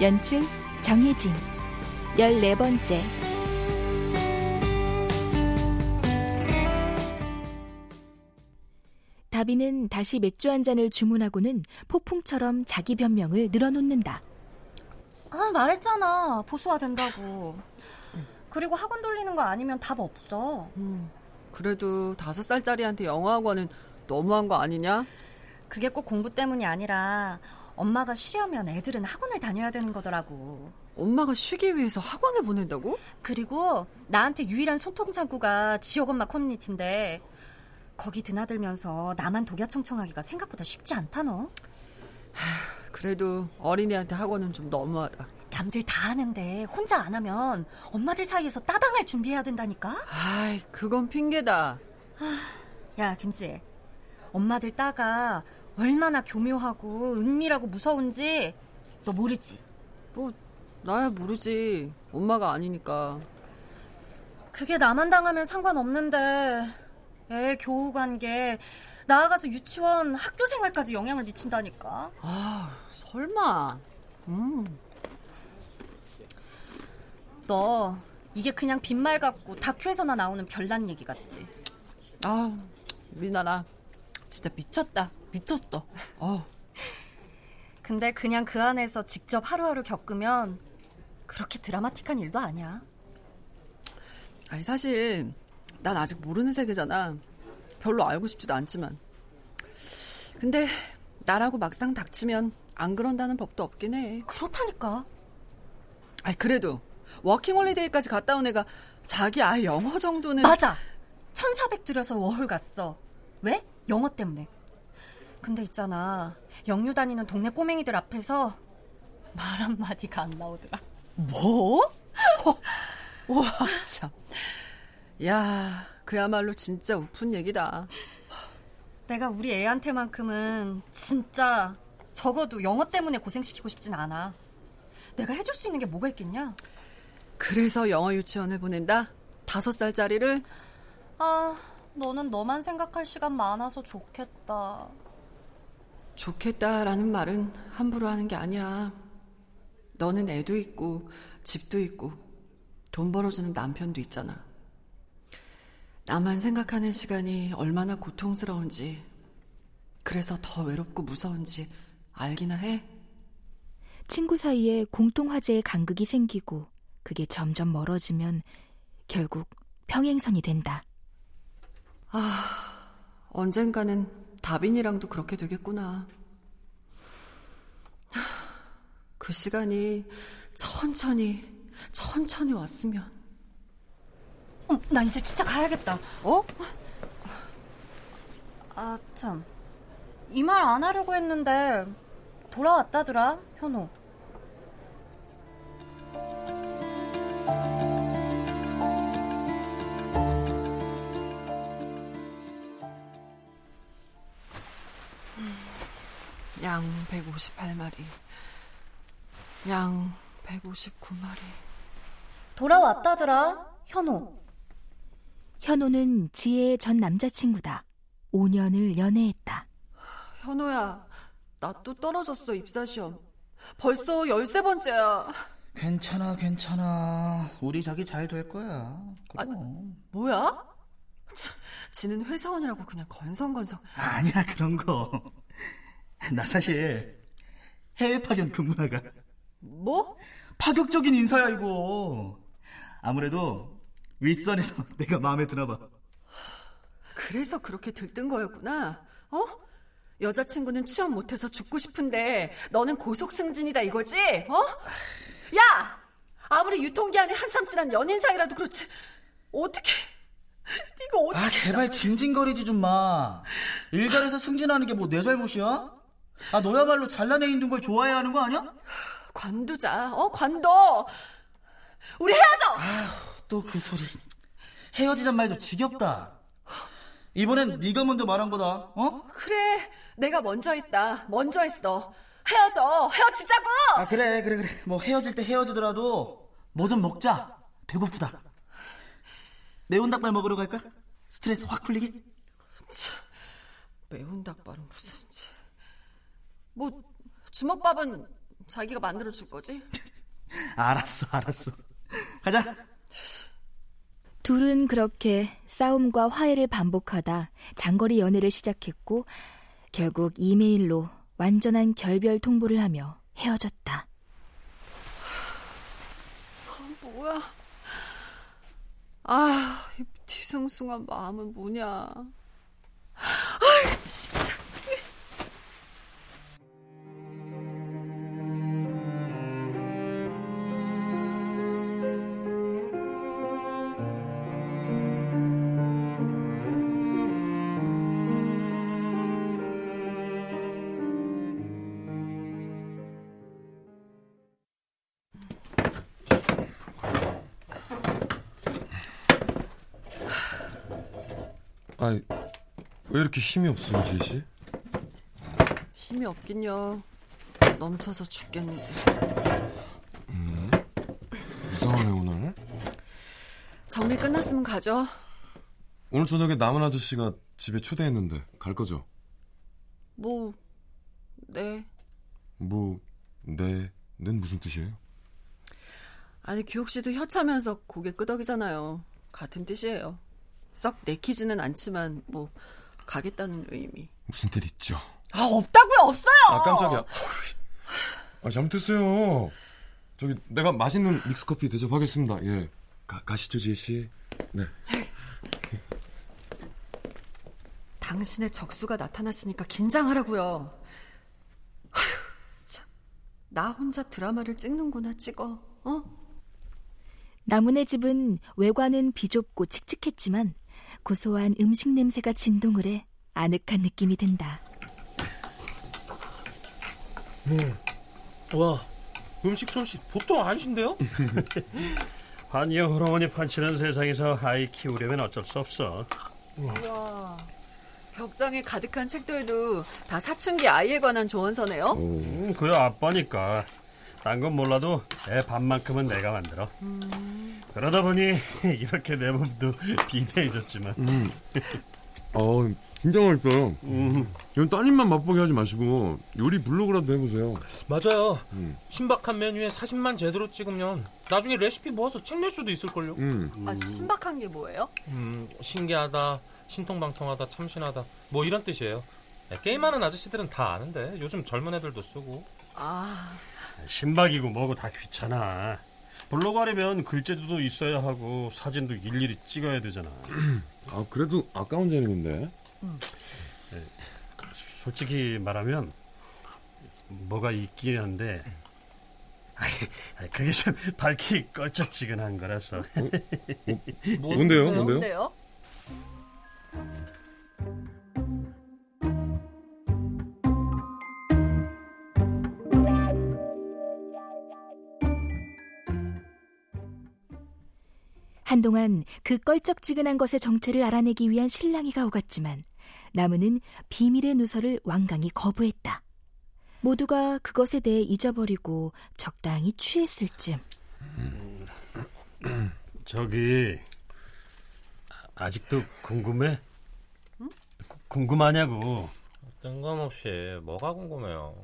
연출 정혜진 열네 번째 다비는 다시 맥주 한 잔을 주문하고는 폭풍처럼 자기 변명을 늘어놓는다. 아, 말했잖아. 보수화 된다고. 그리고 학원 돌리는 거 아니면 답 없어. 음, 그래도 다섯 살짜리한테 영어 학원은 너무한 거 아니냐? 그게 꼭 공부 때문이 아니라 엄마가 쉬려면 애들은 학원을 다녀야 되는 거더라고. 엄마가 쉬기 위해서 학원을 보낸다고? 그리고 나한테 유일한 소통 창구가 지역 엄마 커뮤니티인데 거기 드나들면서 나만 독야 청청하기가 생각보다 쉽지 않다 너. 그래도 어린이한테 학원은 좀 너무하다. 남들 다 하는데 혼자 안 하면 엄마들 사이에서 따당할 준비해야 된다니까? 아이, 그건 핑계다. 야, 김치. 엄마들 따가 얼마나 교묘하고 은밀하고 무서운지 너 모르지? 뭐, 나야 모르지. 엄마가 아니니까. 그게 나만 당하면 상관없는데 애 교우 관계 나아가서 유치원 학교 생활까지 영향을 미친다니까. 아, 설마. 음. 너 이게 그냥 빈말 같고 다큐에서나 나오는 별난 얘기 같지? 아, 우리나라 진짜 미쳤다. 미쳤어. 어. 근데 그냥 그 안에서 직접 하루하루 겪으면 그렇게 드라마틱한 일도 아니야. 아니 사실 난 아직 모르는 세계잖아. 별로 알고 싶지도 않지만. 근데 나라고 막상 닥치면 안 그런다는 법도 없긴 해. 그렇다니까. 아니 그래도 워킹 홀리데이까지 갔다 온 애가 자기 아이 영어 정도는 맞아. 1400 들여서 워홀 갔어. 왜? 영어 때문에. 근데 있잖아. 영유 다니는 동네 꼬맹이들 앞에서 말 한마디가 안 나오더라. 뭐? 와, 참. 야, 그야말로 진짜 우픈 얘기다. 내가 우리 애한테만큼은 진짜 적어도 영어 때문에 고생시키고 싶진 않아. 내가 해줄 수 있는 게 뭐가 있겠냐? 그래서 영어 유치원을 보낸다? 다섯 살짜리를? 아, 너는 너만 생각할 시간 많아서 좋겠다. 좋겠다라는 말은 함부로 하는 게 아니야. 너는 애도 있고, 집도 있고, 돈 벌어주는 남편도 있잖아. 나만 생각하는 시간이 얼마나 고통스러운지, 그래서 더 외롭고 무서운지 알기나 해. 친구 사이에 공통 화제의 간극이 생기고 그게 점점 멀어지면 결국 평행선이 된다. 아, 언젠가는 다빈이랑도 그렇게 되겠구나. 그 시간이 천천히, 천천히 왔으면. 어, 나 이제 진짜 가야겠다. 어? 아, 참. 이 말 안 하려고 했는데 돌아왔다더라, 현호. 양 158마리. 양 159마리. 돌아왔다더라, 현호. 현호는 지혜의 전 남자친구다. 5년을 연애했다. 현호야, 나 또 떨어졌어, 입사시험. 벌써 13번째야. 괜찮아, 괜찮아. 우리 자기 잘 될 거야. 아, 그럼. 뭐야? 참, 지는 회사원이라고 그냥 건성건성. 아니야, 그런 거. 나 사실 해외 파견 근무나가. 뭐? 파격적인 인사야, 이거. 아무래도 윗선에서 내가 마음에 드나 봐. 그래서 그렇게 들뜬 거였구나. 어? 여자친구는 취업 못해서 죽고 싶은데 너는 고속 승진이다 이거지? 어? 야! 아무리 유통기한이 한참 지난 연인 사이라도 그렇지. 어떻게 네가 어떻게 아, 제발 징징거리지 좀 마. 일자리에서 승진하는 게 뭐 내 잘못이야? 아, 너야말로 잘난 애 있는 걸 좋아해야 하는 거 아니야? 관두자. 어, 관둬. 우리 헤어져. 또그 소리. 헤어지잔 말도 지겹다. 이번엔 네가 먼저 말한 거다. 어? 그래. 내가 먼저 했다. 먼저 했어. 헤어져. 헤어지자고. 아 그래 그래 그래. 뭐 헤어질 때 헤어지더라도 뭐 좀 먹자. 배고프다. 매운 닭발 먹으러 갈까? 스트레스 확 풀리게. 참, 매운 닭발은 무슨 뭐 주먹밥은 자기가 만들어 줄 거지? 알았어 알았어. 가자. 둘은 그렇게 싸움과 화해를 반복하다 장거리 연애를 시작했고 결국 이메일로 완전한 결별 통보를 하며 헤어졌다. 아, 뭐야? 아, 이 뒤숭숭한 마음은 뭐냐? 아, 진짜. 왜 이렇게 힘이 없어, 지혜 씨? 힘이 없긴요. 넘쳐서 죽겠는데. 음, 이상하네, 오늘. 정리 끝났으면 가죠. 오늘 저녁에 남은 아저씨가 집에 초대했는데, 갈 거죠? 뭐, 네. 뭐, 네, 는 무슨 뜻이에요? 아니, 규옥 씨도 혀차면서 고개 끄덕이잖아요. 같은 뜻이에요. 썩 내키지는 않지만, 뭐, 가겠다는 의미. 무슨 일 있죠? 아, 없다고요, 없어요! 아, 깜짝이야. 아, 잘못했어요. 저기, 내가 맛있는 믹스커피 대접하겠습니다. 예. 가, 가시죠, 지혜 씨. 네. 당신의 적수가 나타났으니까 긴장하라고요. 참. 나 혼자 드라마를 찍는구나, 찍어. 어? 나문의 집은 외관은 비좁고 칙칙했지만 고소한 음식 냄새가 진동을 해 아늑한 느낌이 든다. 음. 와, 음식 솜씨 보통 아니신데요? 환경 호르몬이 판치는 세상에서 아이 키우려면 어쩔 수 없어. 우와. 벽장에 가득한 책들도 다 사춘기 아이에 관한 조언서네요. 음, 그야 아빠니까. 딴 건 몰라도 애 밥만큼은 내가 만들어. 음. 그러다 보니 이렇게 내 몸도 비대해졌지만. 음. 어, 진짜 맛있어요. 음. 이건 따님만 맛보게 하지 마시고 요리 블로그라도 해보세요. 맞아요. 음. 신박한 메뉴에 사진만 제대로 찍으면 나중에 레시피 모아서 책 낼 수도 있을걸요. 음. 아, 신박한 게 뭐예요? 음, 신기하다, 신통방통하다, 참신하다, 뭐 이런 뜻이에요. 네, 게임하는 아저씨들은 다 아는데 요즘 젊은 애들도 쓰고. 아, 신박이고 뭐고 다 귀찮아. 블로그 하려면 글재도 있어야 하고 사진도 일일이 찍어야 되잖아. 아, 그래도 아까운 재능인데. 솔직히 말하면 뭐가 있긴 한데 아이, 그게 좀 밝히 껄쩍지근한 거라서 뭔데요? 뭔데요? 뭔데요? 한동안 그 껄쩍지근한 것의 정체를 알아내기 위한 신랑이가 오갔지만 나무는 비밀의 누설을 완강히 거부했다. 모두가 그것에 대해 잊어버리고 적당히 취했을 즈음 저기 아직도 궁금해? 궁금하냐고 뜬금없이 뭐가 궁금해요?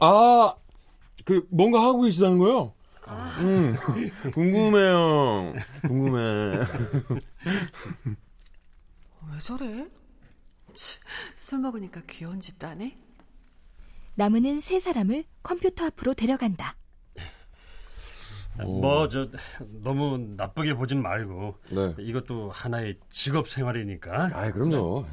아, 그 뭔가 하고 계시다는 거요? 음, 궁금해요. 궁금해. 왜 저래? 치, 술 먹으니까 귀여운 짓도 하네? 나무는 세 사람을 컴퓨터 앞으로 데려간다. 뭐 저 너무 나쁘게 보진 말고 네. 이것도 하나의 직업 생활이니까 아, 그럼요.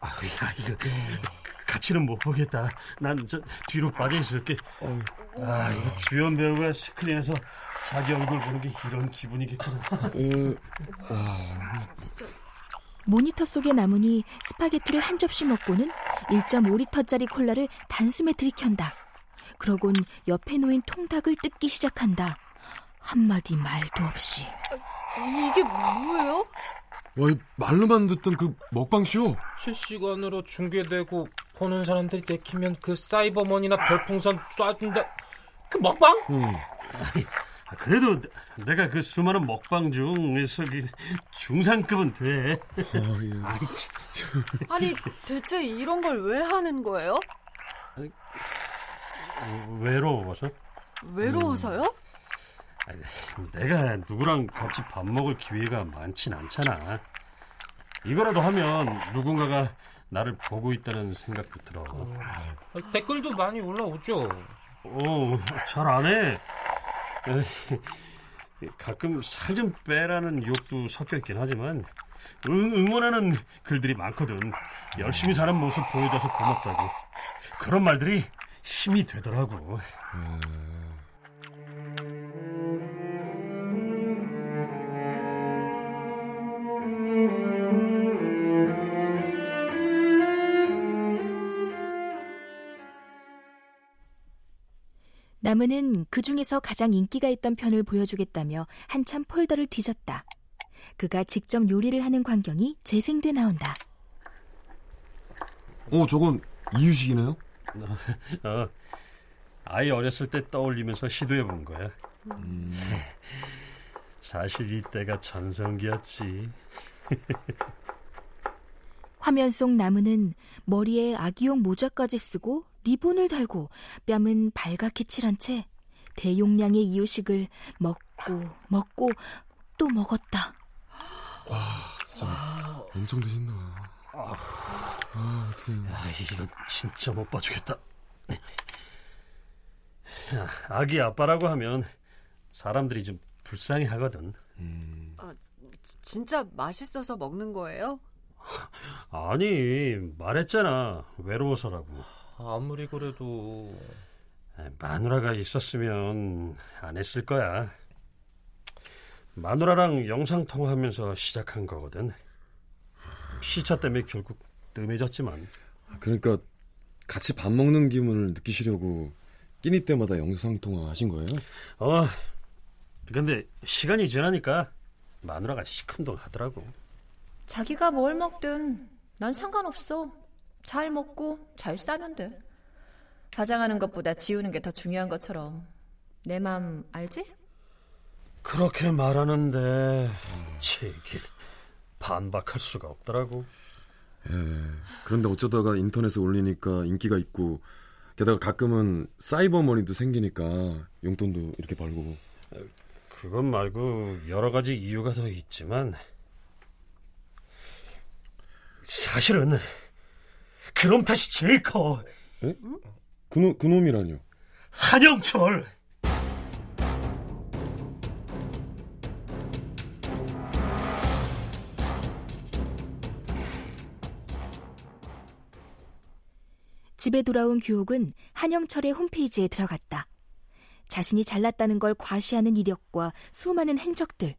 아, 야 이거 같이는 못 보겠다 난 저 뒤로 빠져 있을게 어, 아, 이거 주연 배우가 스크린에서 자기 얼굴 보는 게 이런 기분이겠구나. 에, 모니터 속에 남은이 스파게티를 한 접시 먹고는 1.5리터짜리 콜라를 단숨에 들이켠다. 그러곤 옆에 놓인 통닭을 뜯기 시작한다. 한마디 말도 없이. 이게 뭐예요? 와, 이 말로만 듣던 그 먹방쇼. 실시간으로 중계되고 보는 사람들이 내키면 그 사이버머니나 별풍선 쏴준다. 그 먹방? 응. 아, 그래도 내가 그 수많은 먹방 중에서 그 중상급은 돼. 어, 예. 아니, 대체 이런 걸 왜 하는 거예요? 외로워서? 외로워서요? 내가 누구랑 같이 밥 먹을 기회가 많진 않잖아. 이거라도 하면 누군가가 나를 보고 있다는 생각도 들어. 아, 댓글도 많이 올라오죠. 어, 잘 안 해. 가끔 살 좀 빼라는 욕도 섞여 있긴 하지만 응, 응원하는 글들이 많거든. 열심히 사는 모습 보여줘서 고맙다고. 그런 말들이 힘이 되더라고. 나무는 그 중에서 가장 인기가 있던 편을 보여주겠다며 한참 폴더를 뒤졌다. 그가 직접 요리를 하는 광경이 재생돼 나온다. 어, 저건 이유식이네요? 어, 아이 어렸을 때 떠올리면서 시도해 본 거야. 사실 이때가 전성기였지. 화면 속 나무는 머리에 아기용 모자까지 쓰고 리본을 달고 뺨은 발갛게 칠한 채 대용량의 이유식을 먹고 먹고 또 먹었다. 엄청 드신다. 아, 어떡해. 아, 이건 진짜 못 봐주겠다. 야, 아기 아빠라고 하면 사람들이 좀 불쌍해 하거든. 진짜 맛있어서 먹는 거예요? 아니, 말했잖아. 외로워서라고. 아무리 그래도 아, 마누라가 있었으면 안 했을 거야. 마누라랑 영상 통화하면서 시작한 거거든. 시차 때문에 결국 뜸해졌지만. 그러니까 같이 밥 먹는 기분을 느끼시려고 끼니 때마다 영상 통화 하신 거예요? 어, 근데 시간이 지나니까 마누라가 시큰둥 하더라고. 자기가 뭘 먹든 난 상관없어. 잘 먹고 잘 싸면 돼. 화장하는 것보다 지우는 게 더 중요한 것처럼. 내 맘 알지? 그렇게 말하는데 제길 반박할 수가 없더라고. 예. 그런데 어쩌다가 인터넷에 올리니까 인기가 있고 게다가 가끔은 사이버 머니도 생기니까 용돈도 이렇게 벌고 그것 말고 여러 가지 이유가 더 있지만 사실은 그럼 다시 제일 커 그놈, 그놈이라뇨 한영철. 집에 돌아온 규옥은 한영철의 홈페이지에 들어갔다. 자신이 잘났다는 걸 과시하는 이력과 수많은 행적들,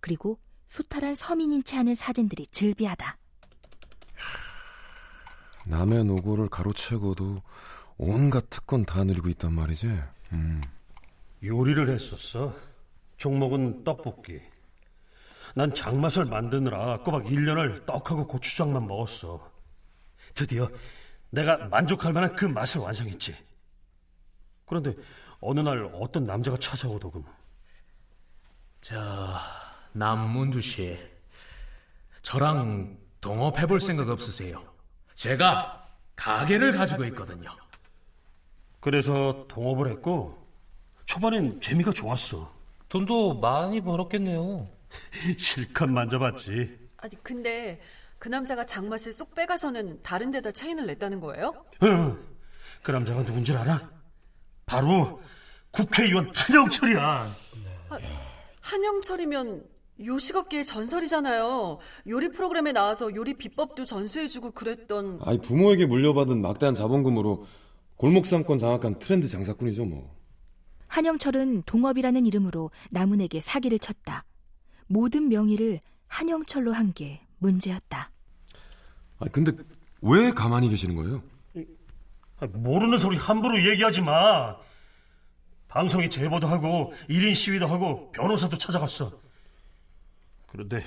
그리고 소탈한 서민인 채 하는 사진들이 즐비하다. 남의 노고를 가로채고도 온갖 특권 다 누리고 있단 말이지 음. 요리를 했었어. 종목은 떡볶이. 난 장맛을 만드느라 꼬박 1년을 떡하고 고추장만 먹었어. 드디어 내가 만족할 만한 그 맛을 완성했지. 그런데 어느 날 어떤 남자가 찾아오더군. 저 남문주 씨, 저랑 동업해볼 생각 없으세요? 제가 가게를 가지고 있거든요. 그래서 동업을 했고 초반엔 재미가 좋았어. 돈도 많이 벌었겠네요. 실컷 만져봤지. 아니, 근데 그 남자가 장맛을 쏙 빼가서는 다른 데다 차인을 냈다는 거예요? 응. 그 남자가 누군 줄 알아? 바로 국회의원 한영철이야. 한영철이면 요식업계의 전설이잖아요. 요리 프로그램에 나와서 요리 비법도 전수해주고 그랬던 아이 부모에게 물려받은 막대한 자본금으로 골목 상권 장악한 트렌드 장사꾼이죠 뭐 한영철은 동업이라는 이름으로 남은에게 사기를 쳤다. 모든 명의를 한영철로 한 게 문제였다. 아 근데 왜 가만히 계시는 거예요? 모르는 소리 함부로 얘기하지 마. 방송에 제보도 하고 1인 시위도 하고 변호사도 찾아갔어. 그런데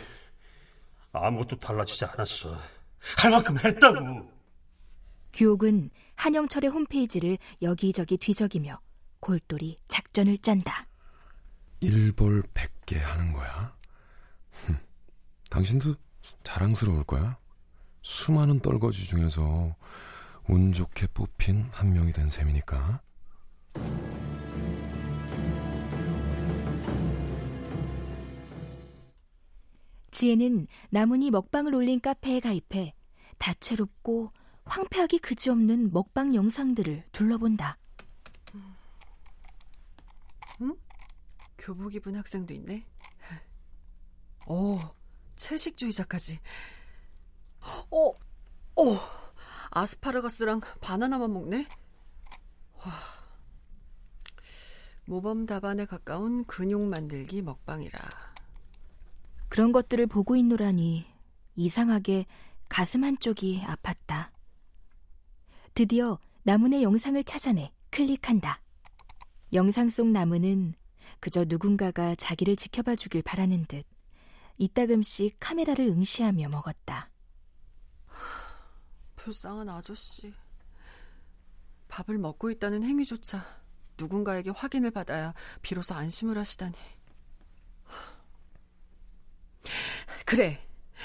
아무것도 달라지지 않았어. 할 만큼 했다고. 규옥은 한영철의 홈페이지를 여기저기 뒤적이며 골똘히 작전을 짠다. 일벌 100개 하는 거야? 흠, 당신도 자랑스러울 거야. 수많은 떨거지 중에서 운 좋게 뽑힌 한 명이 된 셈이니까. 지혜는 나문이 먹방을 올린 카페에 가입해 다채롭고 황폐하기 그지없는 먹방 영상들을 둘러본다. 응? 교복 입은 학생도 있네. 오, 채식주의자까지. 어, 어, 아스파라거스랑 바나나만 먹네. 와, 모범 답안에 가까운 근육 만들기 먹방이라. 그런 것들을 보고 있노라니 이상하게 가슴 한쪽이 아팠다. 드디어 나문의 영상을 찾아내 클릭한다. 영상 속 나무는 그저 누군가가 자기를 지켜봐 주길 바라는 듯 이따금씩 카메라를 응시하며 먹었다. 불쌍한 아저씨. 밥을 먹고 있다는 행위조차 누군가에게 확인을 받아야 비로소 안심을 하시다니. 그래,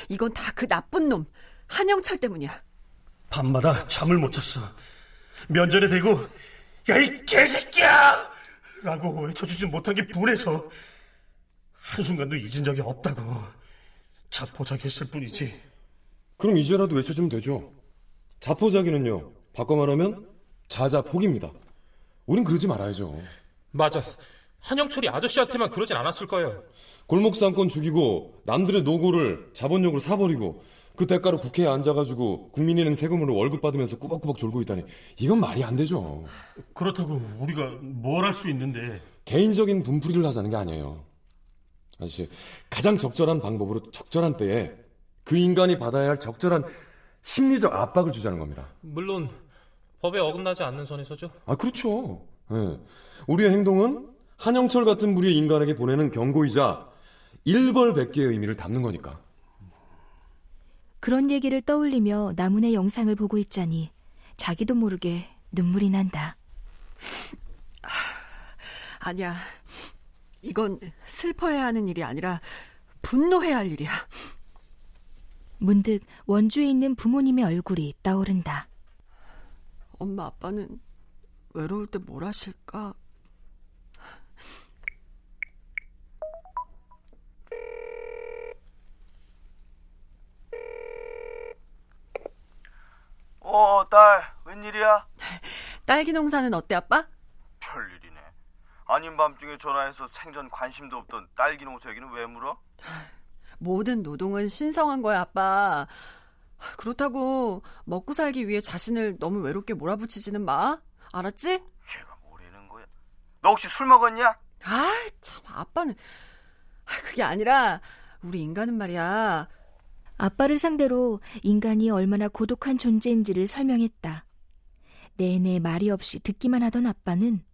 이건 다 그 나쁜 놈 한영철 때문이야. 밤마다 잠을 못 잤어. 면전에 대고 야 이 개새끼야! 라고 외쳐주지 못한 게 분해서 한순간도 잊은 적이 없다고 자포자기했을 뿐이지. 그럼 이제라도 외쳐주면 되죠. 자포자기는요. 바꿔 말하면 자자폭입니다. 우린 그러지 말아야죠. 맞아. 한영철이 아저씨한테만 그러진 않았을 거예요. 골목 상권 죽이고 남들의 노고를 자본력으로 사버리고 그 대가로 국회에 앉아가지고 국민은행 세금으로 월급 받으면서 꾸벅꾸벅 졸고 있다니 이건 말이 안 되죠. 그렇다고 우리가 뭘 할 수 있는데 개인적인 분풀이를 하자는 게 아니에요. 아저씨 가장 적절한 방법으로 적절한 때에 그 인간이 받아야 할 적절한 심리적 압박을 주자는 겁니다. 물론 법에 어긋나지 않는 선에서죠. 아 그렇죠. 네. 우리의 행동은 한영철 같은 무리의 인간에게 보내는 경고이자 일벌백계의 의미를 담는 거니까. 그런 얘기를 떠올리며 나문의 영상을 보고 있자니 자기도 모르게 눈물이 난다. 아니야. 이건 슬퍼해야 하는 일이 아니라 분노해야 할 일이야. 문득 원주에 있는 부모님의 얼굴이 떠오른다. 엄마 아빠는 외로울 때 뭘 하실까? 어, 딸, 웬일이야? 딸기 농사는 어때, 아빠? 별일이네. 아닌 밤중에 전화해서 생전 관심도 없던 딸기 농사 얘기는 왜 물어? 모든 노동은 신성한 거야, 아빠. 그렇다고 먹고 살기 위해 자신을 너무 외롭게 몰아붙이지는 마. 알았지? 얘가 뭐라는 거야? 너 혹시 술 먹었냐? 아, 참 아빠는 그게 아니라 우리 인간은 말이야. 아빠를 상대로 인간이 얼마나 고독한 존재인지를 설명했다. 내내 말이 없이 듣기만 하던 아빠는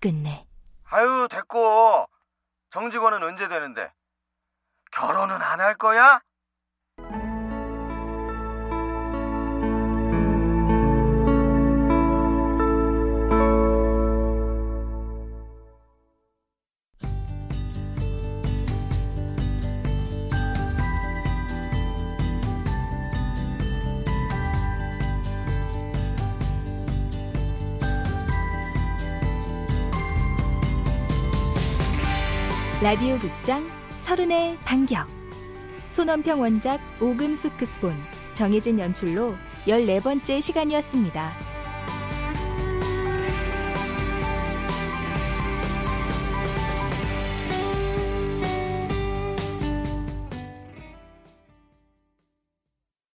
끝내. 아유, 됐고. 정직원은 언제 되는데? 결혼은 안 할 거야? 라디오 극장 서른의 반격 손원평 원작 오금숙 극본 정해진 연출로 14번째 시간이었습니다.